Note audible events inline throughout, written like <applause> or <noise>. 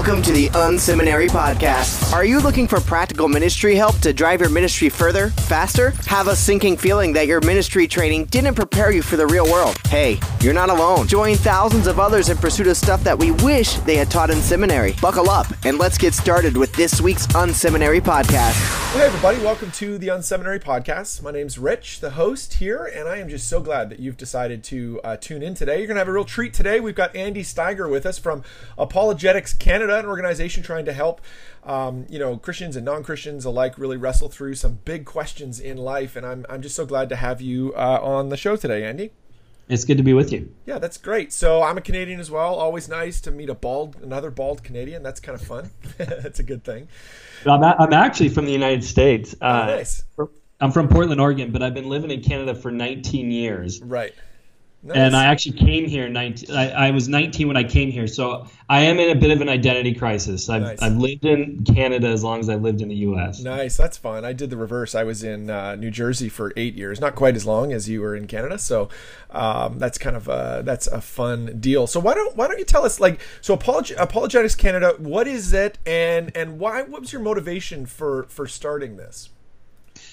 Welcome to the Unseminary Podcast. Are you looking for practical ministry help to drive your ministry further, faster? Have a sinking feeling that your ministry training didn't prepare you for the real world? Hey, you're not alone. Join thousands of others in pursuit of stuff that we wish they had taught in seminary. Buckle up and let's get started with this week's Unseminary Podcast. Hey, everybody, welcome to the Unseminary Podcast. My name's Rich, the host here, and I am just so glad that you've decided to uh, tune in today. You're going to have a real treat today. We've got Andy Steiger with us from Apologetics Canada, an organization trying to help um, you know Christians and non-Christians alike really wrestle through some big questions in life. And I'm I'm just so glad to have you uh, on the show today, Andy. It's good to be with you. Yeah, that's great. So I'm a Canadian as well. Always nice to meet a bald, another bald Canadian. That's kind of fun. <laughs> that's a good thing. I'm, a, I'm actually from the United States. Oh, uh, nice. I'm from Portland, Oregon, but I've been living in Canada for 19 years. Right. Nice. And I actually came here 19. I, I, was 19 when I came here, so I am in a bit of an identity crisis. I've, nice. I've lived in Canada as long as I lived in the U.S. Nice, that's fun. I did the reverse. I was in uh, New Jersey for eight years, not quite as long as you were in Canada. So um, that's kind of a, that's a fun deal. So why don't why don't you tell us like so Apolog- Apologetics Canada? What is it, and and why? What was your motivation for for starting this?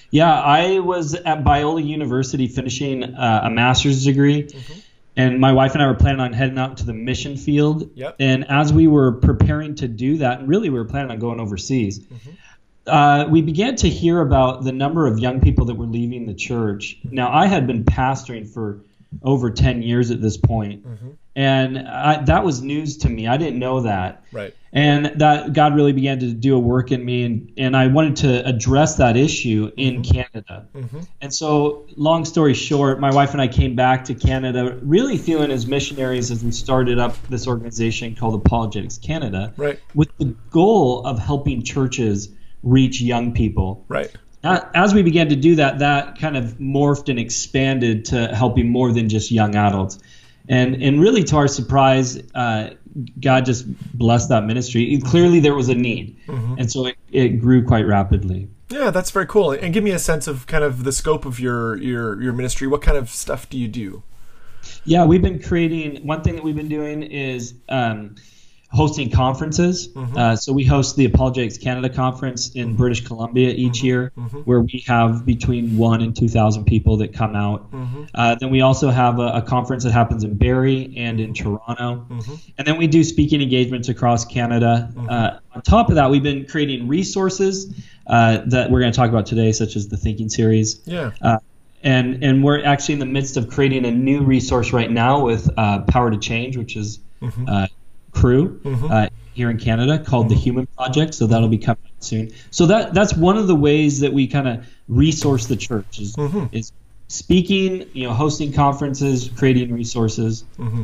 Yeah, I was at Biola University finishing uh, a master's degree. Mm-hmm. And my wife and I were planning on heading out to the mission field. Yep. And as we were preparing to do that, and really we were planning on going overseas, mm-hmm. uh, we began to hear about the number of young people that were leaving the church. Now, I had been pastoring for over 10 years at this point. Mm-hmm. And I, that was news to me. I didn't know that. Right. And that God really began to do a work in me, and, and I wanted to address that issue in mm-hmm. Canada. Mm-hmm. And so, long story short, my wife and I came back to Canada, really feeling as missionaries as we started up this organization called Apologetics Canada, right. with the goal of helping churches reach young people. Right as we began to do that, that kind of morphed and expanded to helping more than just young adults. And, and really, to our surprise, uh, God just blessed that ministry. Clearly, there was a need, mm-hmm. and so it, it grew quite rapidly. Yeah, that's very cool. And give me a sense of kind of the scope of your your your ministry. What kind of stuff do you do? Yeah, we've been creating. One thing that we've been doing is um, hosting conferences. Mm-hmm. Uh, so we host the Apologetics Canada conference in mm-hmm. British Columbia each mm-hmm. year, mm-hmm. where we have between one and two thousand people that come out. Mm-hmm. Uh, then we also have a, a, conference that happens in Barrie and in Toronto, mm-hmm. and then we do speaking engagements across Canada. Uh, on top of that, we've been creating resources uh, that we're going to talk about today, such as the Thinking series. Yeah uh, and and we're actually in the midst of creating a new resource right now with uh, Power to Change, which is mm-hmm. uh, Cru mm-hmm. uh, here in Canada called mm-hmm. the Human Project. So that'll be coming soon. So that that's one of the ways that we kind of resource the church is, mm-hmm. is speaking, you know, hosting conferences, creating resources. Mm-hmm.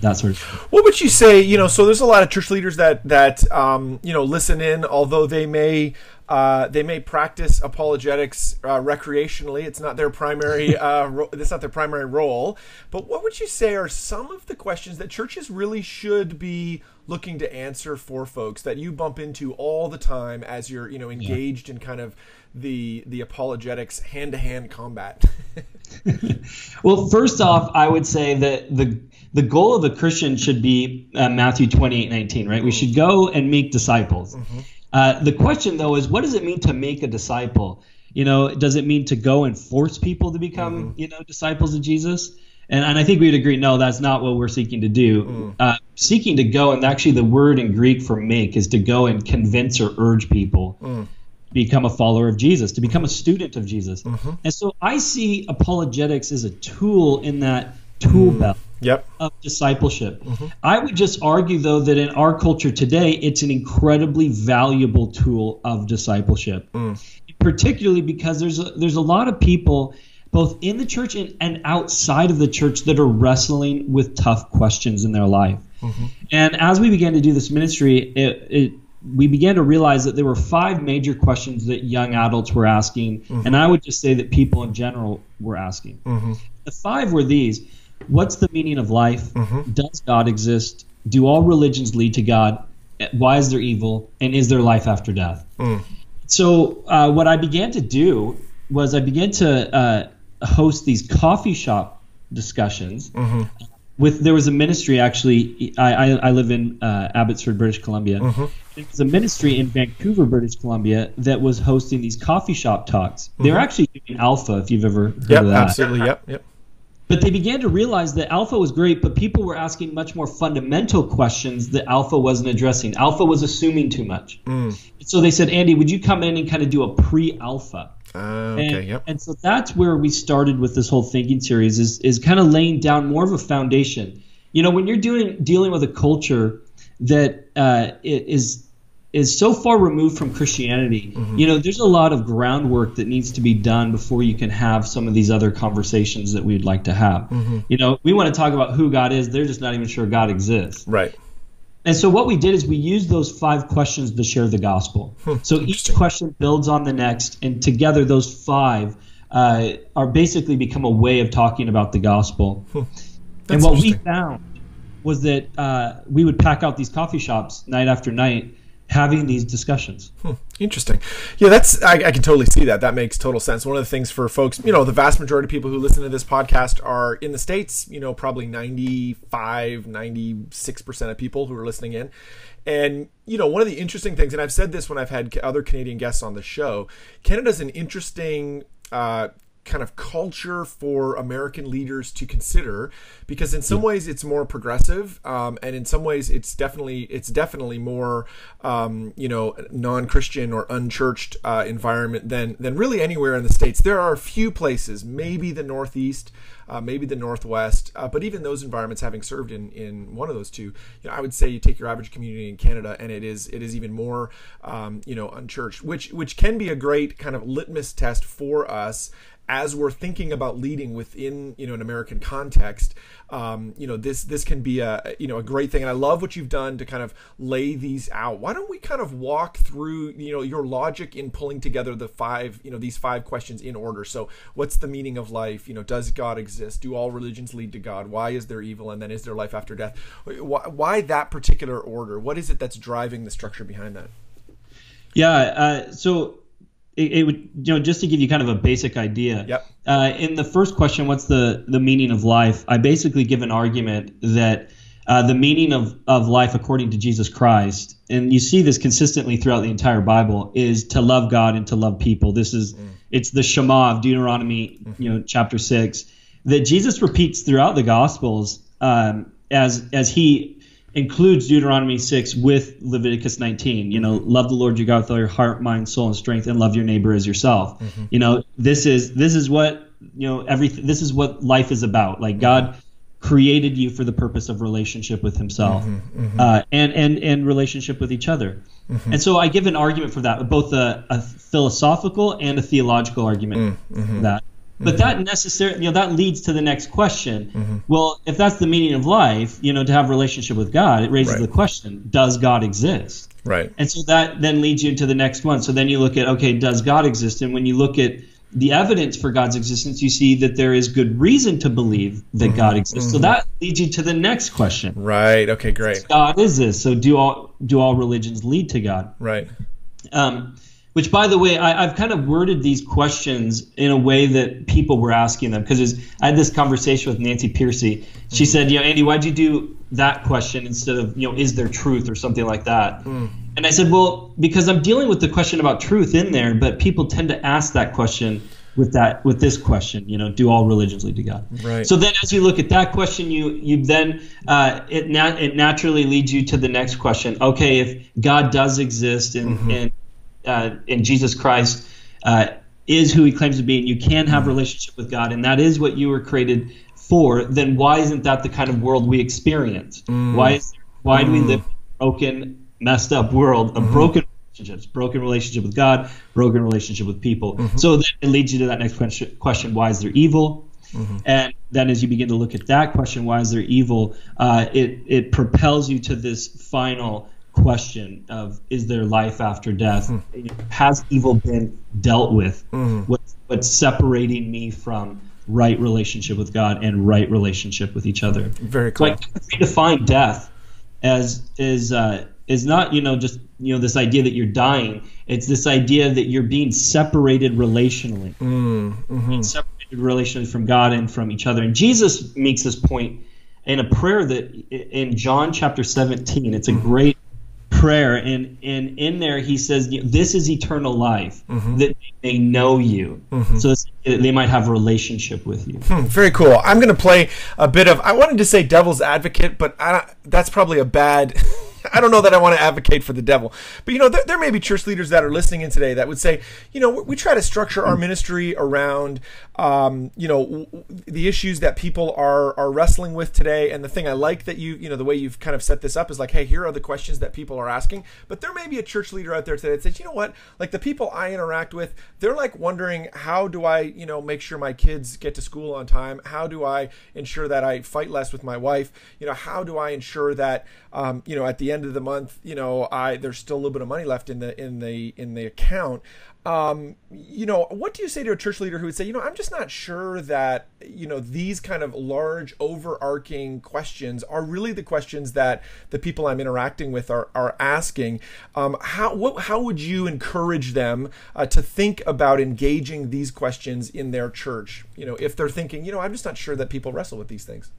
That sort of thing. What would you say? You know, so there's a lot of church leaders that that um, you know listen in, although they may uh, they may practice apologetics uh, recreationally. It's not their primary. <laughs> Uh, ro- it's not their primary role. But what would you say are some of the questions that churches really should be looking to answer for folks that you bump into all the time as you're, you know, engaged yeah. in kind of the the apologetics hand to hand combat? <laughs> well, first off, I would say that the the goal of the Christian should be uh, Matthew 28, 19, right? We mm-hmm. should go and make disciples. Mm-hmm. Uh, the question, though, is what does it mean to make a disciple? You know, does it mean to go and force people to become, mm-hmm. you know, disciples of Jesus? And, and I think we would agree, no, that's not what we're seeking to do. Mm. Uh, seeking to go, and actually the word in Greek for make is to go and convince or urge people. Mm become a follower of Jesus, to become a student of Jesus. Mm-hmm. And so I see apologetics as a tool in that tool mm. belt yep. of discipleship. Mm-hmm. I would just argue, though, that in our culture today, it's an incredibly valuable tool of discipleship, mm. particularly because there's a, there's a lot of people. Both in the church and, and outside of the church that are wrestling with tough questions in their life. Mm-hmm. And as we began to do this ministry, it, it we began to realize that there were five major questions that young adults were asking, mm-hmm. and I would just say that people in general were asking. Mm-hmm. The five were these What's the meaning of life? Mm-hmm. Does God exist? Do all religions lead to God? Why is there evil? And is there life after death? Mm. So, uh, what I began to do was I began to uh, host these coffee shop discussions. Mm-hmm with there was a ministry actually. I I, I live in uh, Abbotsford, British Columbia. Mm-hmm. There was a ministry in Vancouver, British Columbia, that was hosting these coffee shop talks. They're actually doing Alpha, if you've ever heard Mm-hmm. Yep, of that. absolutely. Yep, yep. But they began to realize that Alpha was great, but people were asking much more fundamental questions that Alpha wasn't addressing. Alpha was assuming too much. So they said, Andy, would you come in and kind of do a pre-Alpha? Uh, okay, and, yep. and so that's where we started with this whole thinking series is is kind of laying down more of a foundation. You know, when you're doing dealing with a culture that uh, is is so far removed from Christianity, you know, there's a lot of groundwork that needs to be done before you can have some of these other conversations that we'd like to have. You know, we want to talk about who God is; they're just not even sure God exists. Right. And so what we did is we used those five questions to share the gospel. so each question builds on the next, and together those five uh, are basically become a way of talking about the gospel. and what we found was that uh, we would pack out these coffee shops night after night, having these discussions. Interesting. Yeah, that's I, I can totally see that. That makes total sense. One of the things for folks, you know, the vast majority of people who listen to this podcast are in the states. You know, probably 95, 96 percent of people who are listening in. And you know, one of the interesting things, and I've said this when I've had other Canadian guests on the show, Canada's an interesting. Uh, kind of culture for American leaders to consider because in some ways it's more progressive um, and in some ways it's definitely it's definitely more um, you know non-Christian or unchurched uh, environment than than really anywhere in the states. There are a few places, maybe the Northeast, uh, maybe the Northwest, uh, but even those environments, having served in in one of those two, you know, I would say you take your average community in Canada and it is it is even more um, you know unchurched, which which can be a great kind of litmus test for us as we're thinking about leading within you know an American context, um, you know this this can be a you know a great thing, and I love what you've done to kind of lay these out. Why don't we kind of walk through you know your logic in pulling together the five you know these five questions in order? So what's the meaning of life? You know, does God exist? Do all religions lead to God? Why is there evil? And then is there life after death? Why, why that particular order? What is it that's driving the structure behind that? Yeah. Uh, so it, it, would, you know, just to give you kind of a basic idea. Yep. Uh, in the first question, what's the the meaning of life? I basically give an argument that uh, the meaning of of life, according to Jesus Christ, and you see this consistently throughout the entire Bible, is to love God and to love people. This is it's the Shema of Deuteronomy, you know, chapter six, that Jesus repeats throughout the Gospels um, as as he includes Deuteronomy 6 with Leviticus 19. You know, mm-hmm. love the Lord your God with all your heart, mind, soul, and strength, and love your neighbor as yourself. Mm-hmm. You know, this is this is what you know everything. This is what life is about. Like mm-hmm. God created you for the purpose of relationship with Himself, Uh, and and and relationship with each other. And so I give an argument for that, both a, a philosophical and a theological argument for that. But mm-hmm. that necessarily, you know, that leads to the next question. Mm-hmm. Well, if that's the meaning of life, you know, to have a relationship with God, it raises Right. the question: Does God exist? Right. And so that then leads you to the next one. So then you look at, okay, does God exist? And when you look at the evidence for God's existence, you see that there is good reason to believe that mm-hmm. God exists. So that leads you to the next question: Right. Okay. Great. God is this? So do all do all religions lead to God? Right. Um, which, by the way, I, I've kind of worded these questions in a way that people were asking them because I had this conversation with Nancy Pearcey. She said, "You know, Andy, why'd you do that question instead of you know, is there truth or something like that?" And I said, "Well, because I'm dealing with the question about truth in there, but people tend to ask that question." With that, with this question, you know, do all religions lead to God? Right. So then, as you look at that question, you you then uh, it nat- it naturally leads you to the next question. Okay, if God does exist and and uh, and Jesus Christ uh, is who He claims to be, and you can have a relationship with God, and that is what you were created for, then why isn't that the kind of world we experience? Why is there, why do we live in a broken, messed up world of broken relationships, broken relationship with God, broken relationship with people? So then it leads you to that next question: question Why is there evil? And then, as you begin to look at that question, why is there evil? Uh, it it propels you to this final question of is there life after death? Has evil been dealt with? What's, what's separating me from right relationship with God and right relationship with each other? Very So cool. I redefine death as is uh, is not you know just you know this idea that you're dying. It's this idea that you're being separated relationally, Mm, mm-hmm. separated relationally from God and from each other. And Jesus makes this point in a prayer that in John chapter 17, it's a great prayer and and in there he says this is eternal life mm-hmm. that they know you mm-hmm. so they might have a relationship with you hmm, very cool i'm going to play a bit of i wanted to say devil's advocate but I, that's probably a bad <laughs> <laughs> I don't know that I want to advocate for the devil, but you know, there, there, may be church leaders that are listening in today that would say, you know, we try to structure our ministry around, um, you know, the issues that people are are wrestling with today. And the thing I like that you, you know, the way you've kind of set this up is like, hey, here are the questions that people are asking. But there may be a church leader out there today that says, you know what, like the people I interact with, they're like wondering how do I, you know, make sure my kids get to school on time? How do I ensure that I fight less with my wife? You know, how do I ensure that, um, you know, at the end of the month, you know, I there's still a little bit of money left in the in the in the account. Um, you know, what do you say to a church leader who would say, you know, I'm just not sure that you know these kind of large overarching questions are really the questions that the people I'm interacting with are are asking. Um, how what, how would you encourage them uh, to think about engaging these questions in their church? You know, if they're thinking, you know, I'm just not sure that people wrestle with these things.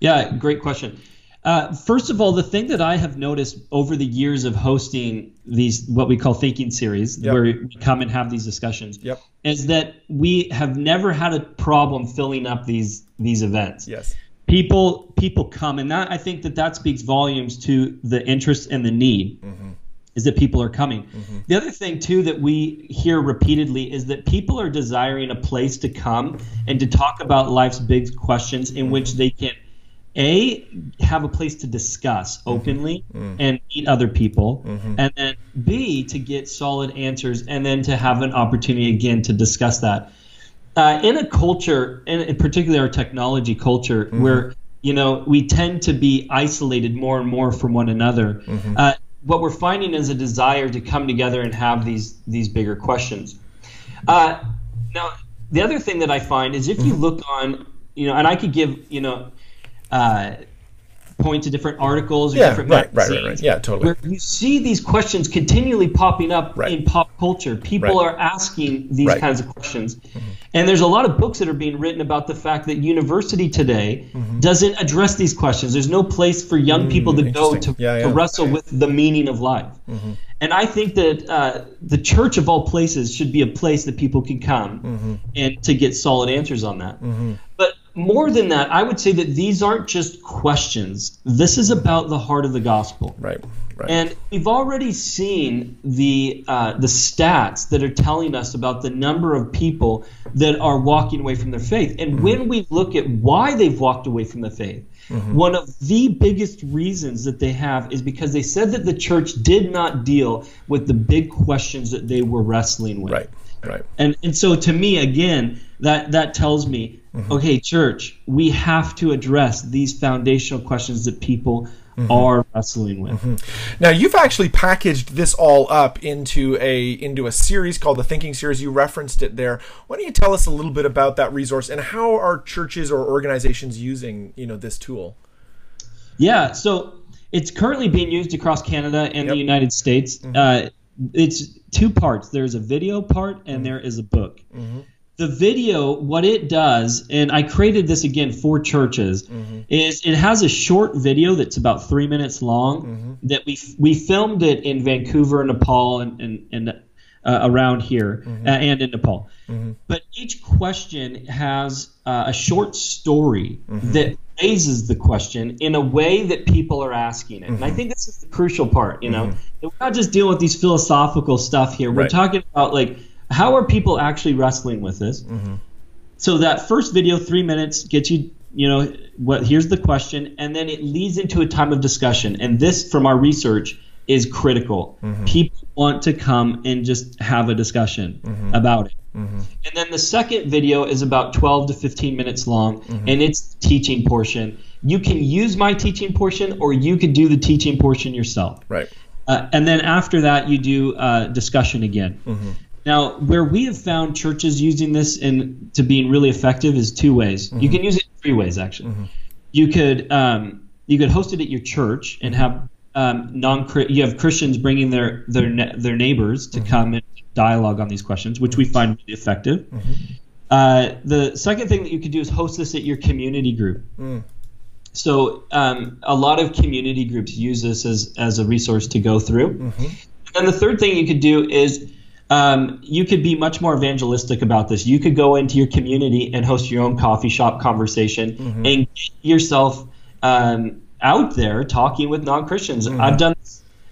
Yeah, great question. Uh, first of all, the thing that I have noticed over the years of hosting these what we call thinking series, yep. where we come and have these discussions, yep. is that we have never had a problem filling up these these events. Yes. People people come, and that I think that that speaks volumes to the interest and the need. Mm-hmm. Is that people are coming. Mm-hmm. The other thing, too, that we hear repeatedly is that people are desiring a place to come and to talk about life's big questions in mm-hmm. which they can a have a place to discuss mm-hmm. openly mm-hmm. and meet other people mm-hmm. and then b to get solid answers and then to have an opportunity again to discuss that uh, in a culture and in particular our technology culture mm-hmm. where you know we tend to be isolated more and more from one another mm-hmm. uh, what we're finding is a desire to come together and have these these bigger questions uh, now the other thing that i find is if you mm-hmm. look on you know and i could give you know uh, point to different articles or yeah, different right, magazines. Right, right, right. Yeah, totally. Where you see these questions continually popping up right. in pop culture. People right. are asking these right. kinds of questions. Mm-hmm. And there's a lot of books that are being written about the fact that university today mm-hmm. doesn't address these questions. There's no place for young mm, people to go to, yeah, yeah. to wrestle with the meaning of life. Mm-hmm. And I think that uh, the church of all places should be a place that people can come mm-hmm. and to get solid answers on that. More than that, I would say that these aren't just questions. This is about the heart of the gospel. Right. Right. And we've already seen the uh, the stats that are telling us about the number of people that are walking away from their faith. And mm-hmm. when we look at why they've walked away from the faith, mm-hmm. one of the biggest reasons that they have is because they said that the church did not deal with the big questions that they were wrestling with. Right. Right. And and so to me again, that that tells me Mm-hmm. Okay, church, we have to address these foundational questions that people mm-hmm. are wrestling with. Mm-hmm. Now, you've actually packaged this all up into a into a series called the Thinking Series. You referenced it there. Why don't you tell us a little bit about that resource and how are churches or organizations using you know this tool? Yeah, so it's currently being used across Canada and yep. the United States. Mm-hmm. Uh, it's two parts. There's a video part and mm-hmm. there is a book. Mm-hmm the video what it does and i created this again for churches mm-hmm. is it has a short video that's about three minutes long mm-hmm. that we we filmed it in vancouver nepal and and, and uh, around here mm-hmm. uh, and in nepal mm-hmm. but each question has uh, a short story mm-hmm. that raises the question in a way that people are asking it and i mm-hmm. think this is the crucial part you know we're not just dealing with these philosophical stuff here we're right. talking about like how are people actually wrestling with this? Mm-hmm. So that first video, three minutes, gets you, you know, what? Here's the question, and then it leads into a time of discussion. And this, from our research, is critical. Mm-hmm. People want to come and just have a discussion mm-hmm. about it. Mm-hmm. And then the second video is about 12 to 15 minutes long, mm-hmm. and it's teaching portion. You can use my teaching portion, or you could do the teaching portion yourself. Right. Uh, and then after that, you do uh, discussion again. Mm-hmm. Now, where we have found churches using this in to being really effective is two ways. Mm-hmm. You can use it three ways actually. Mm-hmm. You could um, you could host it at your church and have um, non you have Christians bringing their their their neighbors to mm-hmm. come and dialogue on these questions, which we find really effective. Mm-hmm. Uh, the second thing that you could do is host this at your community group. Mm. so um, a lot of community groups use this as, as a resource to go through. Mm-hmm. And then the third thing you could do is um, you could be much more evangelistic about this. You could go into your community and host your own coffee shop conversation mm-hmm. and get yourself um, out there talking with non Christians. Mm-hmm. I've done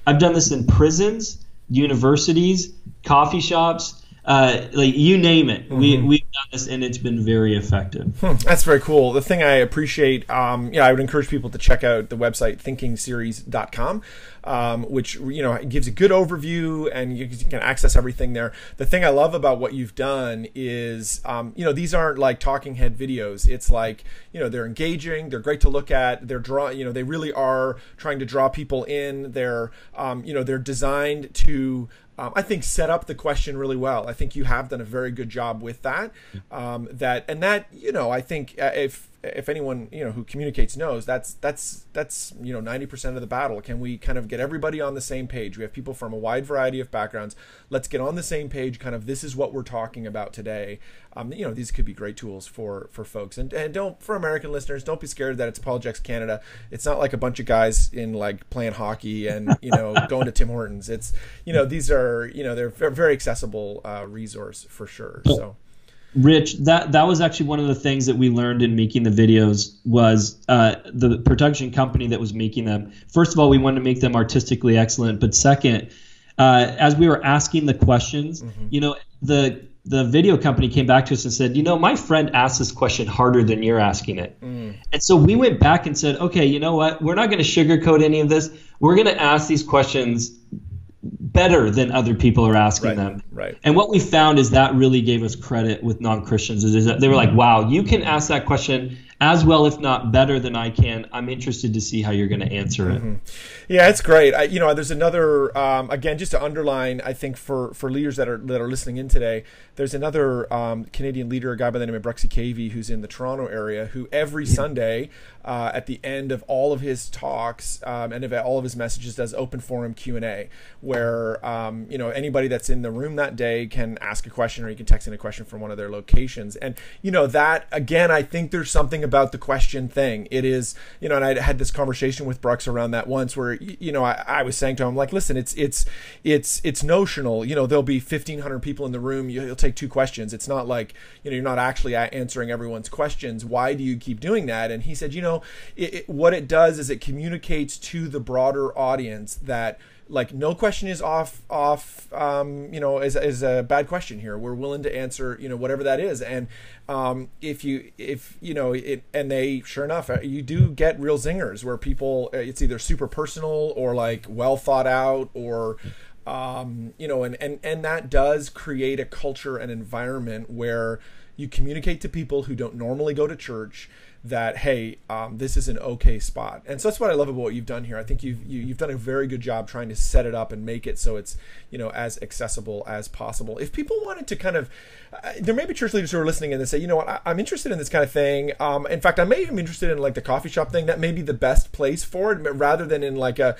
I've done this in prisons, universities, coffee shops uh, like you name it, mm-hmm. we we've done this and it's been very effective. Hmm, that's very cool. The thing I appreciate, um, yeah, I would encourage people to check out the website thinkingseries.com, um, which you know gives a good overview and you can access everything there. The thing I love about what you've done is, um, you know, these aren't like talking head videos. It's like you know they're engaging, they're great to look at, they're draw, you know, they really are trying to draw people in. They're um, you know they're designed to um, I think set up the question really well. I think you have done a very good job with that. Um, that and that you know I think uh, if if anyone you know who communicates knows that's that's that's you know 90% of the battle. Can we kind of get everybody on the same page? We have people from a wide variety of backgrounds. Let's get on the same page kind of this is what we're talking about today. Um, you know these could be great tools for for folks. And, and don't for american listeners don't be scared that it's apologetics canada. It's not like a bunch of guys in like playing hockey and you know <laughs> going to tim hortons. It's you know these are you know they're very accessible uh, resource for sure. So Rich, that that was actually one of the things that we learned in making the videos was uh, the production company that was making them. First of all, we wanted to make them artistically excellent, but second, uh, as we were asking the questions, mm-hmm. you know, the the video company came back to us and said, you know, my friend asked this question harder than you're asking it. Mm. And so we went back and said, okay, you know what? We're not going to sugarcoat any of this. We're going to ask these questions better than other people are asking right, them. Right. And what we found is that really gave us credit with non-Christians is that they were like, "Wow, you can ask that question as well, if not better than I can. I'm interested to see how you're going to answer it." Mm-hmm. Yeah, it's great. I, you know, there's another um, again just to underline. I think for for leaders that are that are listening in today, there's another um, Canadian leader, a guy by the name of Bruxy Cavey, who's in the Toronto area, who every Sunday uh, at the end of all of his talks um, and of all of his messages does open forum Q and A, where um, you know anybody that's in the room that day can ask a question or you can text in a question from one of their locations. And you know that again, I think there's something about the question thing. It is you know, and I had this conversation with Bruxy around that once, where you know I, I was saying to him like, listen, it's it's it's it's notional. You know, there'll be 1,500 people in the room. You'll take two questions. It's not like you know you're not actually answering everyone's questions. Why do you keep doing that? And he said, you know it, it, what it does is it communicates to the broader audience that like no question is off off um, you know is, is a bad question here. We're willing to answer you know whatever that is. And um, if you if you know it and they sure enough uh, you do get real zingers where people uh, it's either super personal or like well thought out or um, you know and, and and that does create a culture and environment where you communicate to people who don't normally go to church that hey, um, this is an okay spot. And so that's what I love about what you've done here. I think you've you, have you have done a very good job trying to set it up and make it so it's you know as accessible as possible. If people wanted to kind of, there may be church leaders who are listening and they say, you know what, I, am interested in this kind of thing. Um, in fact, I may even be interested in like the coffee shop thing. That may be the best place for it, rather than in like a,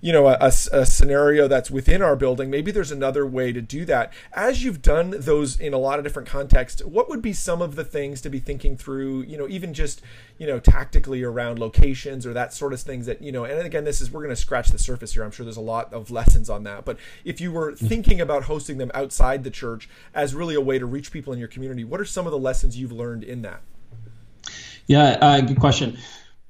you know, a, a, a scenario that's within our building. Maybe there's another way to do that. As you've done those in a lot of different contexts, what would be some of the things to be thinking through? You know, even just you know tactically around locations or that sort of things that you know. And again, this is we're going to scratch the surface here. I'm sure there's a lot of lessons on that, but if you were thinking about hosting them outside the church as really a way to reach people in your community, what are some of the lessons you've learned in that? Yeah, uh, good question.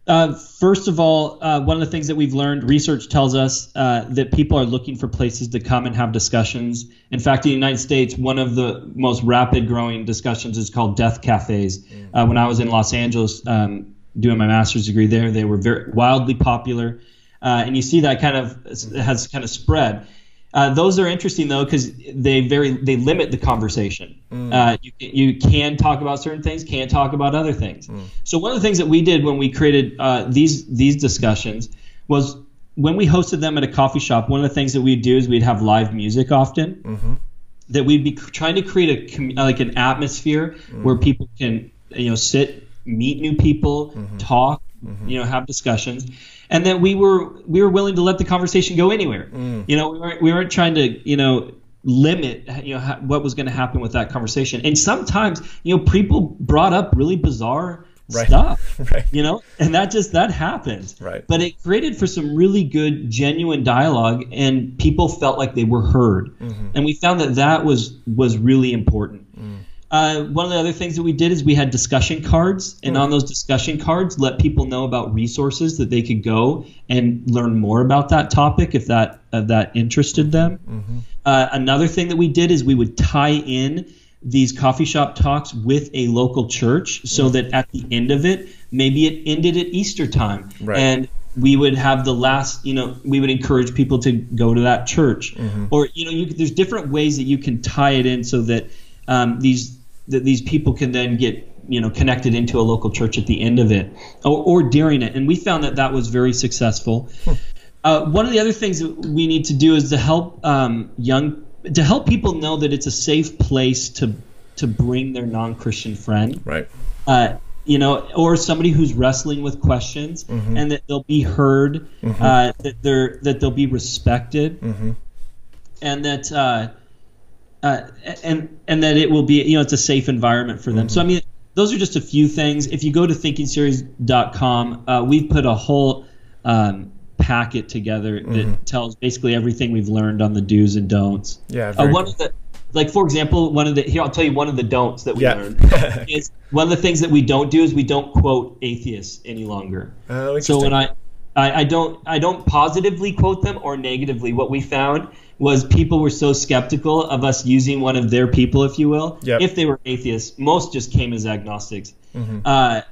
Uh, first of all, uh, one of the things that we've learned, research tells us uh, that people are looking for places to come and have discussions. In fact, in the United States, one of the most rapid growing discussions is called death cafes. Mm. Uh, when I was in Los Angeles um, doing my master's degree there, they were very wildly popular. Uh, and you see that kind of has kind of spread. Uh, those are interesting though because they very they limit the conversation. Mm. Uh, you, you can talk about certain things, can't talk about other things. Mm. So one of the things that we did when we created uh, these these discussions was when we hosted them at a coffee shop. One of the things that we'd do is we'd have live music often. Mm-hmm. That we'd be trying to create a like an atmosphere mm. where people can you know sit, meet new people, mm-hmm. talk, mm-hmm. you know, have discussions and then we were we were willing to let the conversation go anywhere. Mm. You know, we weren't we weren't trying to you know limit you know what was going to happen with that conversation. And sometimes you know people brought up really bizarre right. stuff. <laughs> Right. You know, and that just that happened. Right. But it created for some really good, genuine dialogue, and people felt like they were heard. Mm-hmm. And we found that that was was really important. Mm. Uh, one of the other things that we did is we had discussion cards, and on those discussion cards, let people know about resources that they could go and learn more about that topic if that if that interested them. Mm-hmm. Uh, another thing that we did is we would tie in these coffee shop talks with a local church, so Mm. that at the end of it, maybe it ended at Easter time, Right. and we would have the last you know we would encourage people to go to that church Mm-hmm. or you know you, there's different ways that you can tie it in so that um, these that these people can then get you know connected into a local church at the end of it or, or during it and we found that that was very successful uh, one of the other things that we need to do is to help um, young to help people know that it's a safe place to to bring their non-christian friend Right. uh, you know, or somebody who's wrestling with questions, Mm-hmm. and that they'll be heard, uh, that they're that they'll be respected, Mm-hmm. and that uh, and and that it will be you know it's a safe environment for them. So I mean, those are just a few things. If you go to thinkingseries.com, uh, we've put a whole um, packet together that tells basically everything we've learned on the do's and don'ts. Yeah. Uh, one cool. of the like for example, one of the here I'll tell you one of the don'ts that we Yeah. learned <laughs> is one of the things that we don't do is we don't quote atheists any longer. Oh, So when. I, I I don't I don't positively quote them or negatively. What we found was people were so skeptical of us using one of their people, if you will, Yep. if they were atheists. Most just came as agnostics. Mm-hmm. Uh,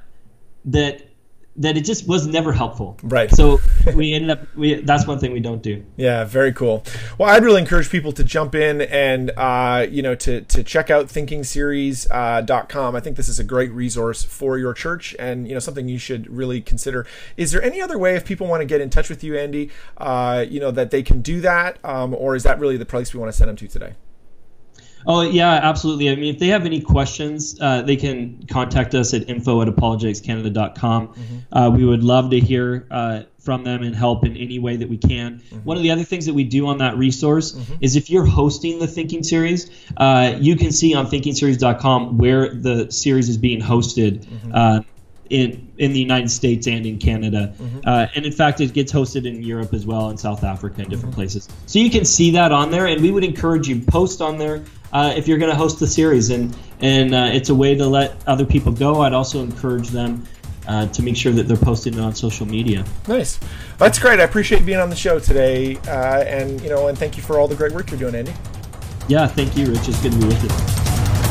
that that it just was never helpful. Right. So we ended up we that's one thing we don't do. Yeah, very cool. Well, I'd really encourage people to jump in and uh, you know to to check out thinkingseries.com. I think this is a great resource for your church and you know something you should really consider. Is there any other way if people want to get in touch with you, Andy? Uh, you know that they can do that, um, or is that really the place we want to send them to today? Oh yeah, absolutely. I mean, if they have any questions, uh, they can contact us at info at apologeticscanada.com. Uh, we would love to hear uh, from them and help in any way that we can. One of the other things that we do on that resource is if you're hosting the Thinking Series, uh, you can see on thinkingseries.com where the series is being hosted. Uh, in, in the United States and in Canada. Uh, and in fact, it gets hosted in Europe as well, in South Africa, and different places. So you can see that on there, and we would encourage you to post on there uh, if you're going to host the series, and and uh, it's a way to let other people go. I'd also encourage them uh, to make sure that they're posting it on social media. Nice, that's great. I appreciate being on the show today, uh, and you know, and thank you for all the great work you're doing, Andy. Yeah, thank you, Rich. It's good to be with you.